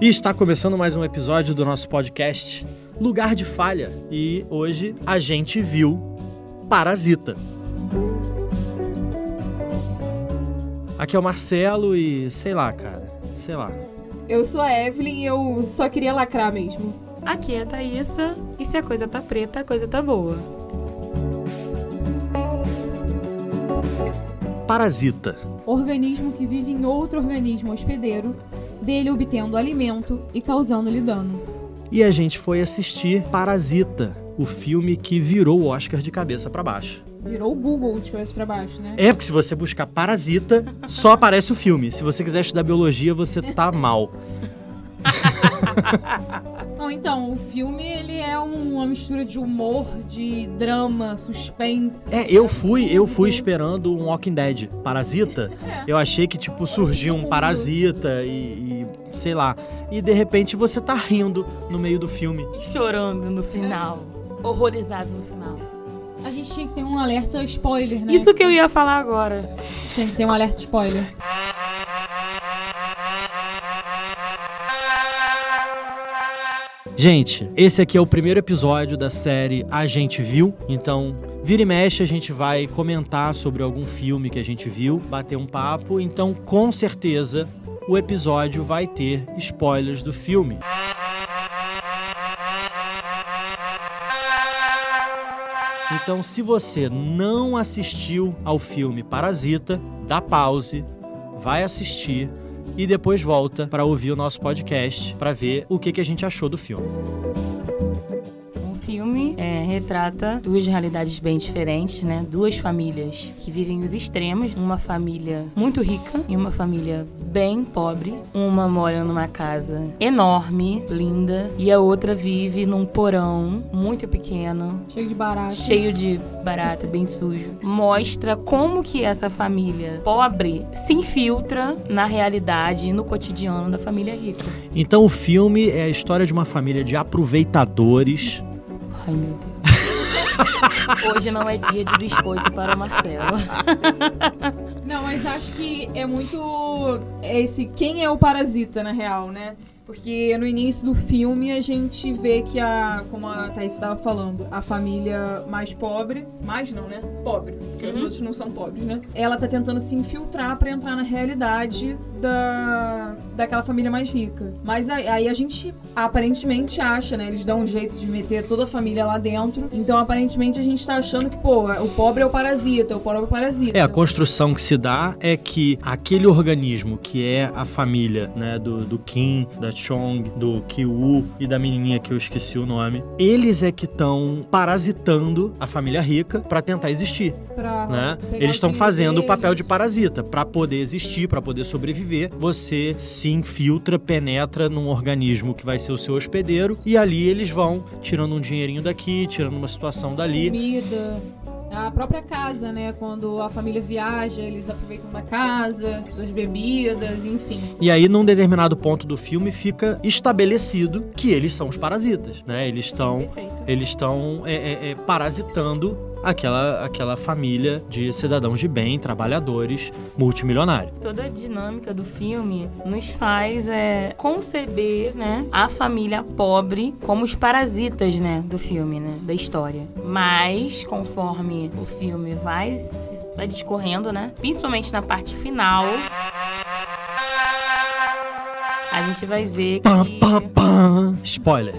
E está começando mais um episódio do nosso podcast Lugar de Falha. E hoje a gente viu Parasita. Aqui é o Marcelo e sei lá, cara. Sei lá. Eu sou a Evelyn e eu só queria lacrar mesmo. Aqui é a Thaísa, e se a coisa tá preta, a coisa tá boa. Parasita. Organismo que vive em outro organismo hospedeiro, dele obtendo alimento e causando-lhe dano. E a gente foi assistir Parasita, o filme que virou o Oscar de cabeça para baixo. Virou o Google de cabeça pra baixo, né? É, porque se você buscar Parasita, só aparece o filme. Se você quiser estudar biologia, você tá mal. Não, então, o filme ele é um- uma mistura de humor, de drama, suspense. É, eu fui, eu fui esperando um Walking Dead. Parasita, eu achei que, tipo, surgiu um parasita e, e sei lá. E de repente você tá rindo no meio do filme. Chorando no final. Horrorizado no final. A gente tinha que ter um alerta spoiler, né? Isso que eu ia falar agora. Tem que ter um alerta spoiler. Gente, esse aqui é o primeiro episódio da série A Gente Viu, então vira e mexe a gente vai comentar sobre algum filme que a gente viu, bater um papo, então com certeza o episódio vai ter spoilers do filme. Então, se você não assistiu ao filme Parasita, dá pause, vai assistir e depois volta para ouvir o nosso podcast para ver o que, que a gente achou do filme. Retrata duas realidades bem diferentes, né? Duas famílias que vivem os extremos. Uma família muito rica e uma família bem pobre. Uma mora numa casa enorme, linda, e a outra vive num porão muito pequeno, Cheio de barato. cheio de barata, bem sujo. Mostra como que essa família pobre se infiltra na realidade e no cotidiano da família rica. Então, o filme é a história de uma família de aproveitadores. Ai, meu Deus. Hoje não é dia de biscoito para o Marcelo. Não, mas acho que é muito esse quem é o parasita na real, né? Porque no início do filme a gente vê que a, como a Thaís estava falando, a família mais pobre, mais não, né? Pobre, porque os Uhum. outros não são pobres, né? Ela tá tentando se infiltrar pra entrar na realidade da daquela família mais rica. Mas aí, aí a gente aparentemente acha, né? Eles dão um jeito de meter toda a família lá dentro. Então aparentemente a gente tá achando que, pô, o pobre é o parasita, o pobre é o parasita. É, a construção que se dá é que aquele organismo que é a família, né, do, do Kim, da Chong, do Kiwoo e da menininha que eu esqueci o nome, eles é que estão parasitando a família rica pra tentar existir. Pra né? Eles estão fazendo o papel de parasita. Pra poder existir, pra poder sobreviver, você se infiltra, penetra num organismo que vai ser o seu hospedeiro e ali eles vão tirando um dinheirinho daqui, tirando uma situação dali. comida. A própria casa, né? Quando a família viaja, eles aproveitam da casa, das bebidas, enfim. E aí, num determinado ponto do filme, fica estabelecido que eles são os parasitas, né? Eles estão eles estão é, é, é, parasitando aquela, aquela família de cidadãos de bem, trabalhadores, multimilionários. Toda a dinâmica do filme nos faz é, conceber né, a família pobre como os parasitas né, do filme, né, da história. Mas, conforme o filme vai, vai discorrendo, né, principalmente na parte final, a gente vai ver que. Spoiler.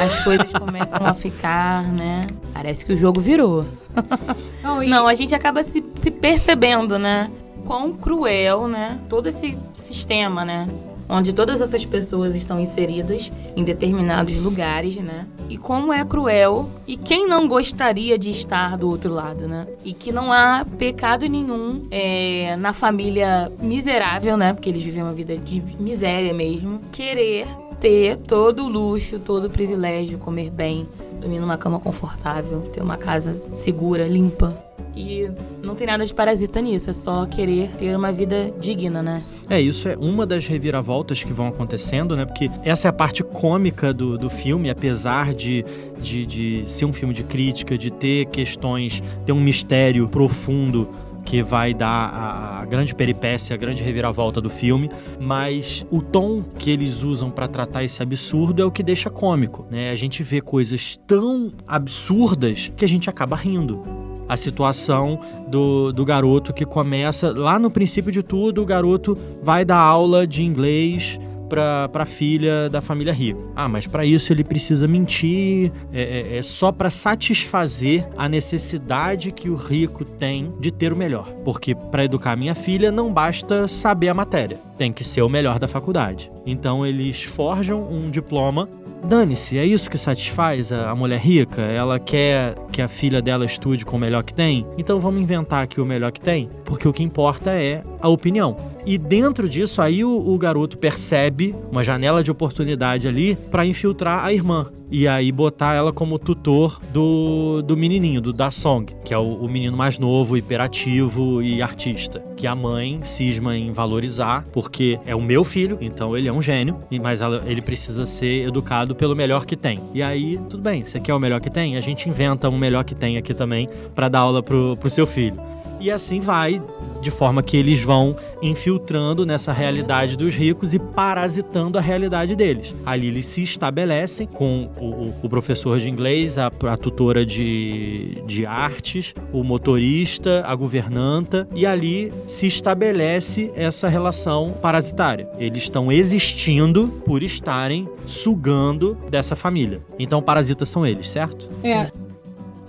as coisas começam a ficar, né? Parece que o jogo virou. Não, e Não, a gente acaba se, se percebendo, né? Quão cruel, né? Todo esse sistema, né? Onde todas essas pessoas estão inseridas em determinados lugares, né? E como é cruel e quem não gostaria de estar do outro lado, né? E que não há pecado nenhum é, na família miserável, né? Porque eles vivem uma vida de miséria mesmo. Querer ter todo o luxo, todo o privilégio, comer bem, dormir numa cama confortável, ter uma casa segura, limpa. E não tem nada de parasita nisso, é só querer ter uma vida digna, né? É, isso é uma das reviravoltas que vão acontecendo, né? Porque essa é a parte cômica do, do filme, apesar de, de, de ser um filme de crítica, de ter questões, ter um mistério profundo que vai dar a, a grande peripécia, a grande reviravolta do filme, mas o tom que eles usam para tratar esse absurdo é o que deixa cômico, né? A gente vê coisas tão absurdas que a gente acaba rindo a situação do, do garoto que começa lá no princípio de tudo, o garoto vai dar aula de inglês para a filha da família rica. Ah, mas para isso ele precisa mentir, é, é, é só para satisfazer a necessidade que o rico tem de ter o melhor. Porque para educar minha filha não basta saber a matéria, tem que ser o melhor da faculdade. Então eles forjam um diploma Dane-se, é isso que satisfaz a, mulher rica? Ela quer que a filha dela estude com o melhor que tem? Então vamos inventar aqui o melhor que tem? Porque o que importa é a opinião. E dentro disso, aí o, o garoto percebe uma janela de oportunidade ali para infiltrar a irmã. E aí botar ela como tutor do, do menininho, do Da Song, que é o, o menino mais novo, hiperativo e artista. Que a mãe cisma em valorizar, porque é o meu filho, então ele é um gênio, mas ela, ele precisa ser educado pelo melhor que tem. E aí, tudo bem, você quer o melhor que tem? A gente inventa um melhor que tem aqui também para dar aula pro, pro seu filho. E assim vai, de forma que eles vão infiltrando nessa realidade dos ricos e parasitando a realidade deles. Ali eles se estabelecem com o, o professor de inglês, a, a tutora de, de artes, o motorista, a governanta, e ali se estabelece essa relação parasitária. Eles estão existindo por estarem sugando dessa família. Então, parasitas são eles, certo? É.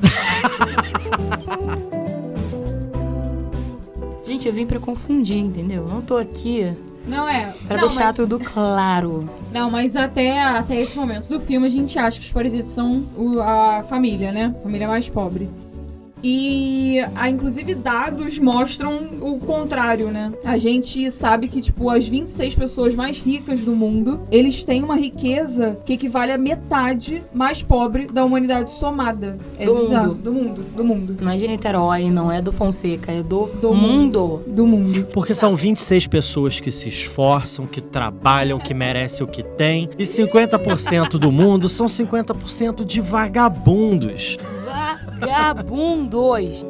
Gente, eu vim para confundir, entendeu? Não tô aqui não é. Pra não, deixar mas... tudo claro. Não, mas até, até esse momento do filme a gente acha que os parasitas são o, a família, né? A família mais pobre. E, a, inclusive, dados mostram o contrário, né? A gente sabe que, tipo, as 26 pessoas mais ricas do mundo, eles têm uma riqueza que equivale à metade mais pobre da humanidade somada. É do bizarro. Mundo. Do mundo. Do mundo. Não é de Niterói, não é do Fonseca, é do, do mundo. Do mundo. Porque são 26 pessoas que se esforçam, que trabalham, que merecem o que têm. E 50% do mundo são 50% de vagabundos vagabundos.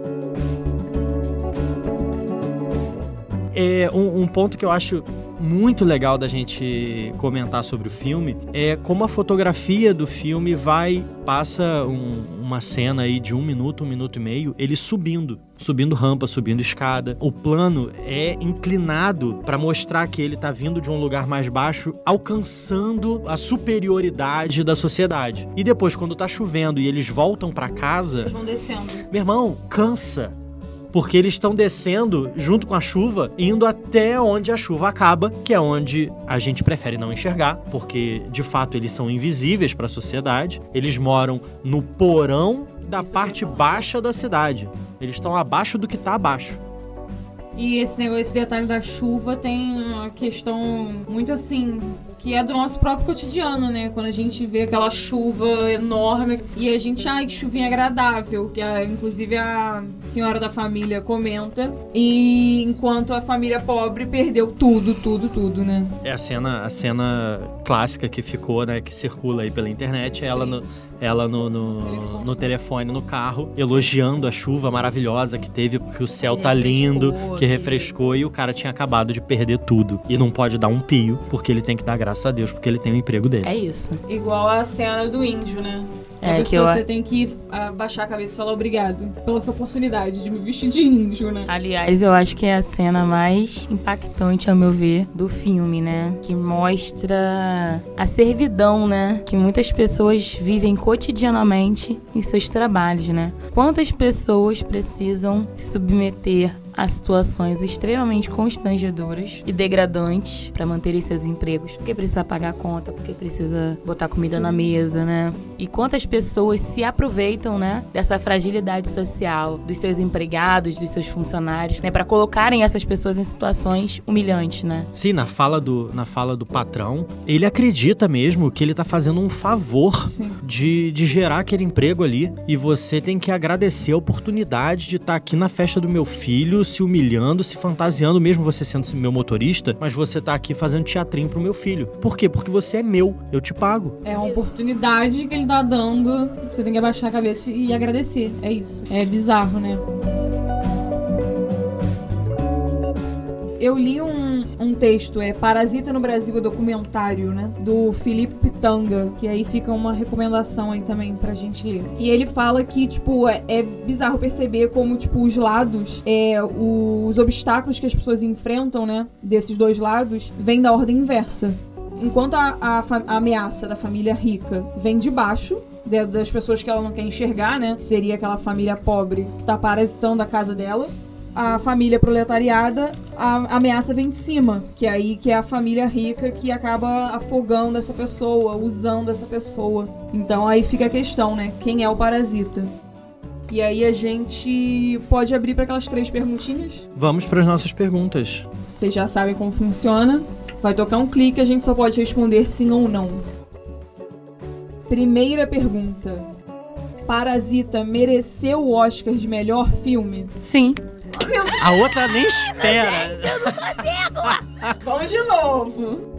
É um, um ponto que eu acho muito legal da gente comentar sobre o filme é como a fotografia do filme vai passa um, uma cena aí de um minuto, um minuto e meio, ele subindo, subindo rampa, subindo escada. O plano é inclinado para mostrar que ele tá vindo de um lugar mais baixo, alcançando a superioridade da sociedade. E depois, quando tá chovendo e eles voltam para casa, eles vão descendo. Meu irmão, cansa porque eles estão descendo junto com a chuva, indo até onde a chuva acaba, que é onde a gente prefere não enxergar, porque de fato eles são invisíveis para a sociedade. Eles moram no porão da Isso parte baixa da cidade. Eles estão abaixo do que está abaixo. E esse negócio, esse detalhe da chuva tem uma questão muito assim que é do nosso próprio cotidiano, né? Quando a gente vê aquela chuva enorme e a gente, ai, que chuvinha agradável, que a, inclusive a senhora da família comenta, e enquanto a família pobre perdeu tudo, tudo, tudo, né? É a cena, a cena clássica que ficou, né, que circula aí pela internet, ela no, ela no, no, telefone. no telefone, no carro, elogiando a chuva maravilhosa que teve, porque o céu tá lindo, que refrescou e o cara tinha acabado de perder tudo. E não pode dar um pio, porque ele tem que dar graça graças a Deus, porque ele tem o emprego dele. É isso. Igual a cena do índio, né? É, a que eu... você tem que abaixar a cabeça e falar obrigado pela sua oportunidade de me vestir de índio, né? Aliás, eu acho que é a cena mais impactante, ao meu ver, do filme, né? Que mostra a servidão, né? Que muitas pessoas vivem cotidianamente em seus trabalhos, né? Quantas pessoas precisam se submeter a situações extremamente constrangedoras e degradantes para manterem seus empregos. Porque precisa pagar a conta, porque precisa botar comida na mesa, né? E quantas pessoas se aproveitam, né, dessa fragilidade social dos seus empregados, dos seus funcionários, né, para colocarem essas pessoas em situações humilhantes, né? Sim, na fala do, na fala do patrão, ele acredita mesmo que ele tá fazendo um favor de, de gerar aquele emprego ali e você tem que agradecer a oportunidade de estar tá aqui na festa do meu filho se humilhando, se fantasiando, mesmo você sendo meu motorista, mas você tá aqui fazendo teatrinho pro meu filho. Por quê? Porque você é meu, eu te pago. É uma oportunidade que ele tá dando, você tem que abaixar a cabeça e agradecer. É isso. É bizarro, né? Eu li um, um texto, é Parasita no Brasil, é documentário, né? Do Felipe Pitanga, que aí fica uma recomendação aí também pra gente ler. E ele fala que, tipo, é, é bizarro perceber como, tipo, os lados, é, os obstáculos que as pessoas enfrentam, né? Desses dois lados, vêm da ordem inversa. Enquanto a, a, a ameaça da família rica vem de baixo, das pessoas que ela não quer enxergar, né? Seria aquela família pobre que tá parasitando a casa dela a família proletariada, a ameaça vem de cima, que é aí que é a família rica que acaba afogando essa pessoa, usando essa pessoa. Então aí fica a questão, né? Quem é o parasita? E aí a gente pode abrir para aquelas três perguntinhas? Vamos para as nossas perguntas. Vocês já sabem como funciona. Vai tocar um clique, a gente só pode responder sim ou não. Primeira pergunta. Parasita mereceu o Oscar de melhor filme? Sim. A outra nem espera. Gente, eu não consigo. Vamos de novo.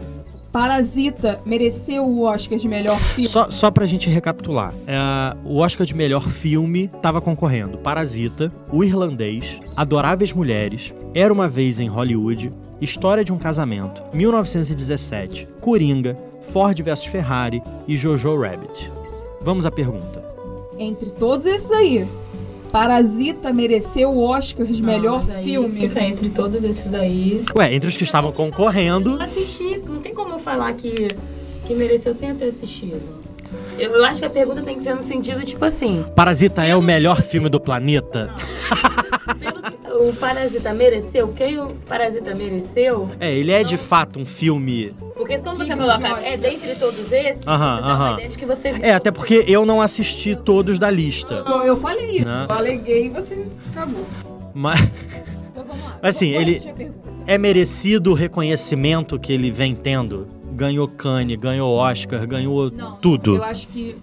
Parasita mereceu o Oscar de melhor filme. Só, só pra gente recapitular: é, o Oscar de melhor filme tava concorrendo Parasita, O Irlandês, Adoráveis Mulheres, Era uma Vez em Hollywood, História de um Casamento, 1917, Coringa, Ford vs Ferrari e Jojo Rabbit. Vamos à pergunta. Entre todos esses aí, Parasita mereceu o Oscar de melhor filme. Fica entre todos esses daí. Ué, entre os que estavam concorrendo. Assisti, não tem como eu falar que, que mereceu sem ter assistido. Eu, eu acho que a pergunta tem que ser no sentido, tipo assim. Parasita é o melhor filme do planeta? Pelo o Parasita mereceu? Quem o Parasita mereceu? É, ele é de fato um filme porque como você coloca, é dentre todos esses, aham, você aham. ideia de que você viu. É, até porque eu não assisti todos da lista. Não, eu falei isso. Né? Eu aleguei e você acabou. Mas. Então vamos lá. Assim, ele. É merecido o reconhecimento que ele vem tendo? Ganhou Cannes, ganhou Oscar, ganhou não, tudo. Eu acho que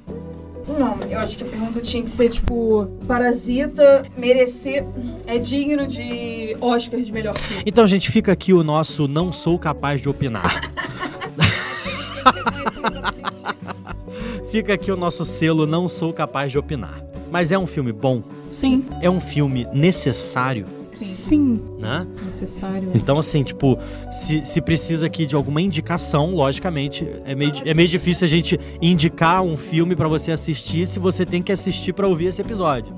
não, eu acho que a pergunta tinha que ser, tipo, Parasita merecer. É digno de Oscar de melhor filme. Então, gente, fica aqui o nosso não sou capaz de opinar. fica aqui o nosso selo não sou capaz de opinar. Mas é um filme bom? Sim. É um filme necessário? Sim. Né? Necessário. Então, assim, tipo, se, se precisa aqui de alguma indicação, logicamente, é meio, é meio difícil a gente indicar um filme para você assistir se você tem que assistir para ouvir esse episódio.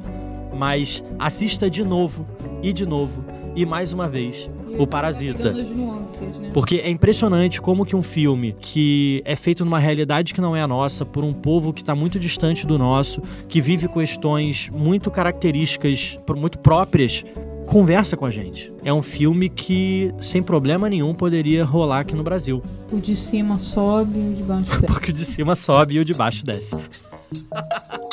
Mas assista de novo, e de novo, e mais uma vez, o Parasita. Nuances, né? Porque é impressionante como que um filme que é feito numa realidade que não é a nossa, por um povo que está muito distante do nosso, que vive questões muito características, muito próprias conversa com a gente. É um filme que, sem problema nenhum, poderia rolar aqui no Brasil. O de cima sobe e o de baixo desce. Porque o de cima sobe e o de baixo desce.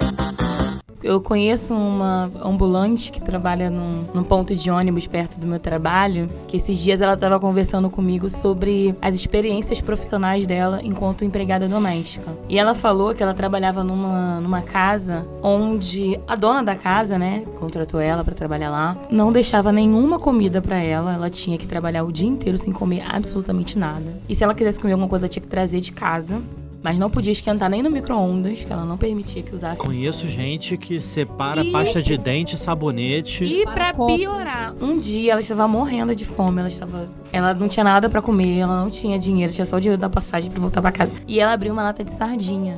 Eu conheço uma ambulante que trabalha num, num, ponto de ônibus perto do meu trabalho, que esses dias ela estava conversando comigo sobre as experiências profissionais dela enquanto empregada doméstica. E ela falou que ela trabalhava numa, numa casa onde a dona da casa, né, contratou ela para trabalhar lá, não deixava nenhuma comida para ela, ela tinha que trabalhar o dia inteiro sem comer absolutamente nada. E se ela quisesse comer alguma coisa, tinha que trazer de casa. Mas não podia esquentar nem no micro-ondas, que ela não permitia que usasse. Conheço gente que separa e... pasta de dente, sabonete. E para piorar, um dia ela estava morrendo de fome, ela estava. Ela não tinha nada para comer, ela não tinha dinheiro, tinha só o dinheiro da passagem para voltar para casa. E ela abriu uma lata de sardinha.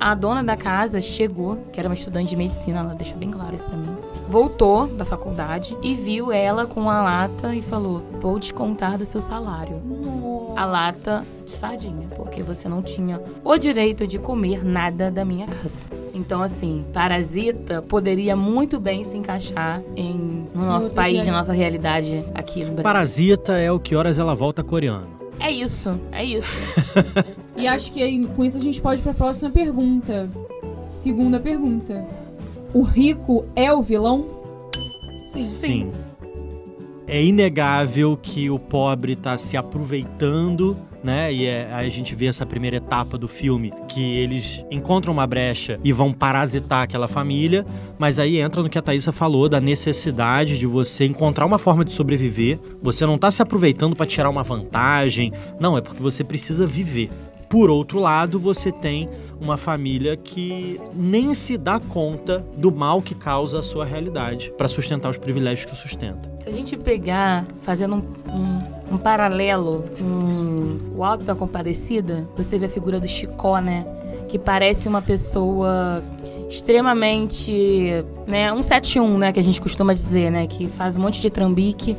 A dona da casa chegou, que era uma estudante de medicina, ela deixou bem claro isso pra mim. Voltou da faculdade e viu ela com a lata e falou: Vou descontar do seu salário. A lata de sardinha, porque você não tinha o direito de comer nada da minha casa. Então, assim, Parasita poderia muito bem se encaixar em, no nosso país, na nossa realidade aqui no Brasil. Parasita é o que horas ela volta coreano. É isso, é isso. e acho que com isso a gente pode ir pra próxima pergunta. Segunda pergunta. O rico é o vilão? Sim. Sim. É inegável que o pobre está se aproveitando né? E é, a gente vê essa primeira etapa do filme que eles encontram uma brecha e vão parasitar aquela família, mas aí entra no que a Thaisa falou da necessidade de você encontrar uma forma de sobreviver. Você não está se aproveitando para tirar uma vantagem, não, é porque você precisa viver. Por outro lado, você tem uma família que nem se dá conta do mal que causa a sua realidade para sustentar os privilégios que sustenta. Se a gente pegar, fazendo um, um um paralelo com o Alto da Compadecida, você vê a figura do Chicó, né? Que parece uma pessoa extremamente, né, 171, né, que a gente costuma dizer, né, que faz um monte de trambique,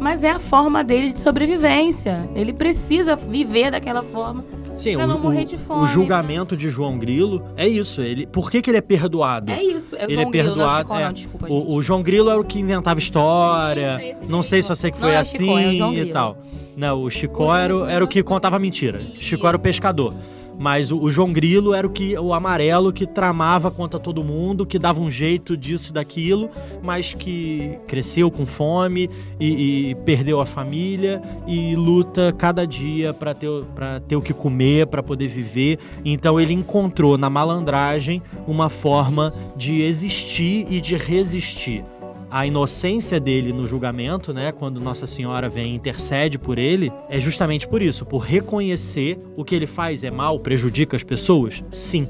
mas é a forma dele de sobrevivência. Ele precisa viver daquela forma Sim, pra o, não morrer de fome. o julgamento de João Grilo é isso. Ele, por que, que ele é perdoado? É isso, é o ele João é Grilo, não é perdoado. Chicó, é. não, desculpa, o, o João Grilo era o que inventava história. Não sei esse Não sei, mesmo. só sei que Não foi é o assim Chicó, é João e Grilo. tal. Não, o Chicó era, o- era o que contava mentira. Chicó era o Isso. pescador. Mas o, o João Grilo era o que o amarelo que tramava contra todo mundo, que dava um jeito disso e daquilo, mas que cresceu com fome e, e perdeu a família e luta cada dia para ter, pra ter o que comer, para poder viver. Então ele encontrou na malandragem uma forma de existir e de resistir a inocência dele no julgamento, né, quando Nossa Senhora vem e intercede por ele, é justamente por isso, por reconhecer o que ele faz é mal, prejudica as pessoas? Sim,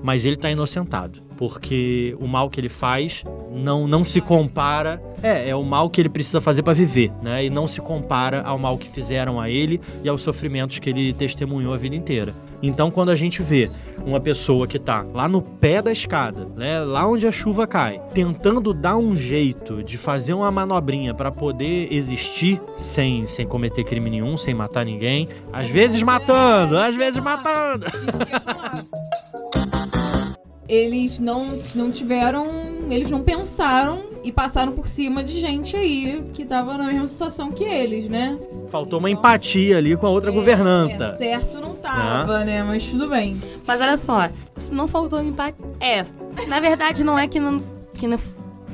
mas ele tá inocentado, porque o mal que ele faz não, não se compara, é, é o mal que ele precisa fazer para viver, né, e não se compara ao mal que fizeram a ele e aos sofrimentos que ele testemunhou a vida inteira. Então, quando a gente vê uma pessoa que tá lá no pé da escada, né, lá onde a chuva cai, tentando dar um jeito de fazer uma manobrinha pra poder existir sem, sem cometer crime nenhum, sem matar ninguém, às vezes matando, às vezes matando. Eles não, não tiveram. Eles não pensaram e passaram por cima de gente aí que tava na mesma situação que eles, né? Faltou uma empatia ali com a outra É, governanta. é, certo tava, né? Mas tudo bem. Mas olha só, não faltou empatia. É, na verdade não é que não que não,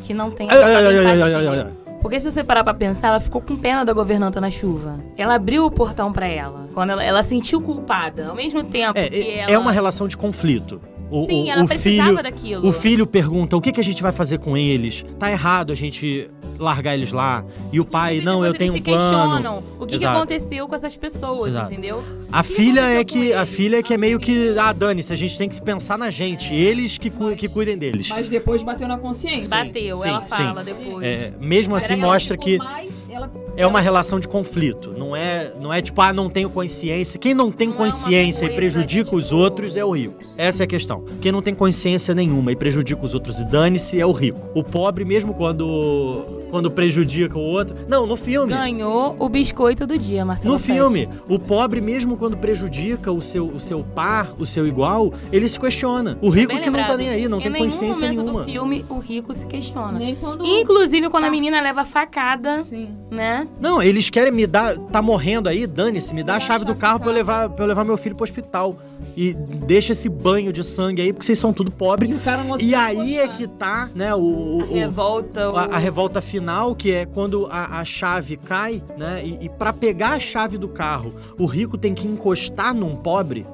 que não ai, empatia. Porque se você parar pra pensar, ela ficou com pena da governanta na chuva. Ela abriu o portão pra ela. Quando ela, ela sentiu culpada. Ao mesmo tempo É, que é, ela... é uma relação de conflito. O, Sim, o- ela o precisava filho, daquilo. O filho pergunta: o que, que a gente vai fazer com eles? Tá errado a gente largar eles lá. E o pai, não, eu tenho um eles se plano. questionam o que, que aconteceu com essas pessoas, Exato. entendeu? A O que filha é que a filha é que é meio que ah, dane-se, a gente tem que pensar na gente, eles que, cu- que cuidem deles. Mas depois bateu na consciência. Bateu, sim, ela sim. fala depois. É, mesmo assim mostra que mais- ela- é uma relação de conflito, não é, não é tipo ah, não tenho consciência. Quem não tem Não é consciência e prejudica os tipo- outros é o rico. Essa é a questão. Quem não tem consciência nenhuma e prejudica os outros e dane-se é o rico. O pobre mesmo quando quando prejudica o outro. Não, no filme. Ganhou o biscoito do dia, Marcelo No filme, o pobre, mesmo quando prejudica o seu, o seu par, o seu igual, ele se questiona. O rico Bem que não tá lembrado. nem aí, não em tem nenhum consciência momento nenhuma. do filme o rico se questiona. Nem quando. Inclusive quando a menina leva a facada, Sim. né? Não, eles querem me dar. Tá morrendo aí, dane-se, me dá a chave do carro pra eu, carro. levar, pra eu levar meu filho pro hospital. E deixa esse banho de sangue aí, porque vocês são tudo E pobre. E conseguiu aí é que tá, né, o. o- o- Revolta o... a, a revolta final, que é quando a, a chave cai, né? E, e para pegar a chave do carro, o rico tem que encostar num pobre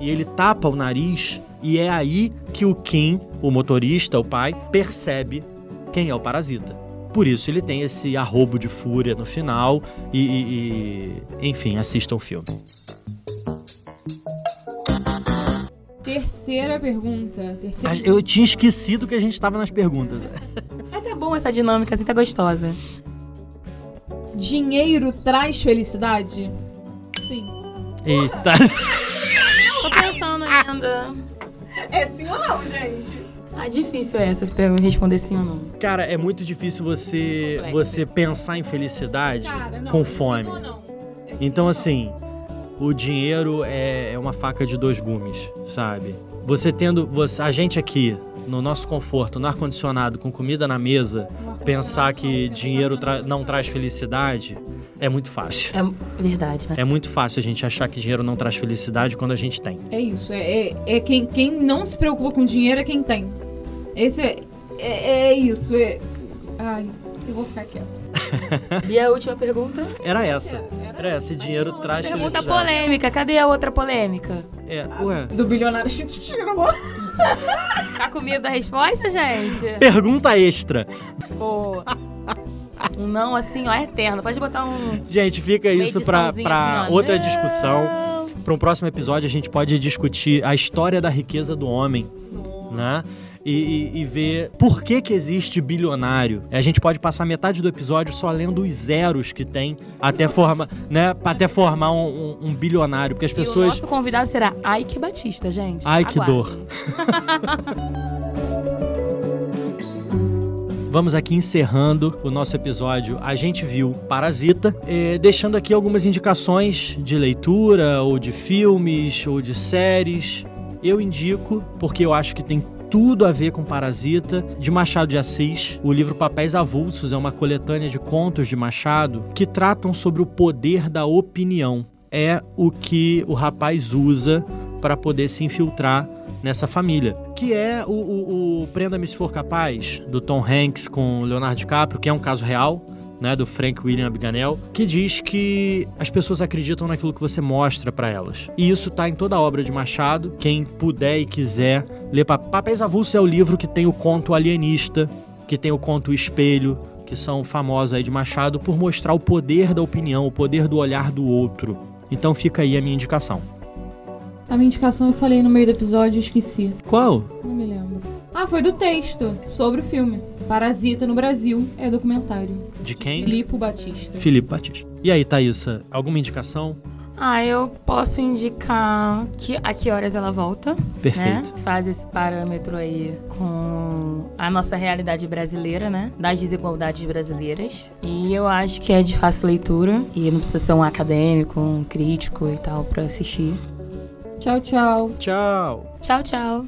e ele tapa o nariz. E é aí que o Kim, o motorista, o pai, percebe quem é o parasita. Por isso ele tem esse arrobo de fúria no final e, e- e- enfim, assistam o filme. Terceira pergunta. Terceira Eu tinha esquecido que a gente tava nas perguntas. Mas tá bom essa dinâmica, assim tá gostosa. Dinheiro traz felicidade? Sim. Eita. Tô pensando ainda. É sim ou não, gente? Ah, difícil é essas perguntas, responder sim ou não. Cara, é muito difícil você, Complexo. você pensar em felicidade Cara, não. com é sim fome. ou não? É sim Então, ou não? assim, o dinheiro é, é uma faca de dois gumes, sabe? Você tendo. Você, a gente aqui, no nosso conforto, no ar-condicionado, com comida na mesa, pensar que dinheiro tra- não traz felicidade é muito fácil. É verdade, mas... É muito fácil a gente achar que dinheiro não traz felicidade quando a gente tem. É isso. É, é, é quem, quem não se preocupa com dinheiro é quem tem. Esse é. É, é isso. É... Ai, eu vou ficar quieta. E a última pergunta? Era essa. Era- Era essa. E dinheiro traz Pergunta felicidade. polêmica. Cadê a outra polêmica? É, ué. Do bilionário a gente tirou. Tá com medo da resposta, gente? Pergunta extra. Pô. Um não assim, ó, eterno. Pode botar um. Gente, fica isso pra, pra assim, outra Não. discussão. Para um próximo episódio, a gente pode discutir a história da riqueza do homem, né? E, e, e ver por que que existe bilionário. A gente pode passar metade do episódio só lendo os zeros que tem até, forma, né, até formar um, um, um bilionário. Porque as E o pessoas... nosso convidado será Ike Batista, gente. Ai, que dor. Vamos aqui encerrando o nosso episódio. A gente viu Parasita, eh, deixando aqui algumas indicações de leitura, ou de filmes, ou de séries. Eu indico, porque eu acho que tem tudo a ver com Parasita, de Machado de Assis. O livro Papéis Avulsos é uma coletânea de contos de Machado que tratam sobre o poder da opinião. É o que o rapaz usa para poder se infiltrar nessa família. Que é o, o, o Prenda-me se for capaz, do Tom Hanks com Leonardo DiCaprio, que é um caso real. Né, do Frank William Abagnale, que diz que as pessoas acreditam naquilo que você mostra para elas. E isso tá em toda a obra de Machado. Quem puder e quiser ler Pa- Papéis Avulsos é o livro que tem o conto alienista, que tem o conto espelho, que são famosos aí de Machado por mostrar o poder da opinião, o poder do olhar do outro. Então fica aí a minha indicação. A minha indicação eu falei no meio do episódio e esqueci. Qual? Não me lembro. Ah, foi do texto sobre o filme. Parasita no Brasil é documentário. De quem? Filipe Batista. Felipe Batista. E aí, Thaísa, alguma indicação? Ah, eu posso indicar que a que horas ela volta. Perfeito. Né? Faz esse parâmetro aí com a nossa realidade brasileira, né? Das desigualdades brasileiras. E eu acho que é de fácil leitura. E não precisa ser um acadêmico, um crítico e tal pra assistir. Tchau, tchau. Tchau. Tchau, tchau.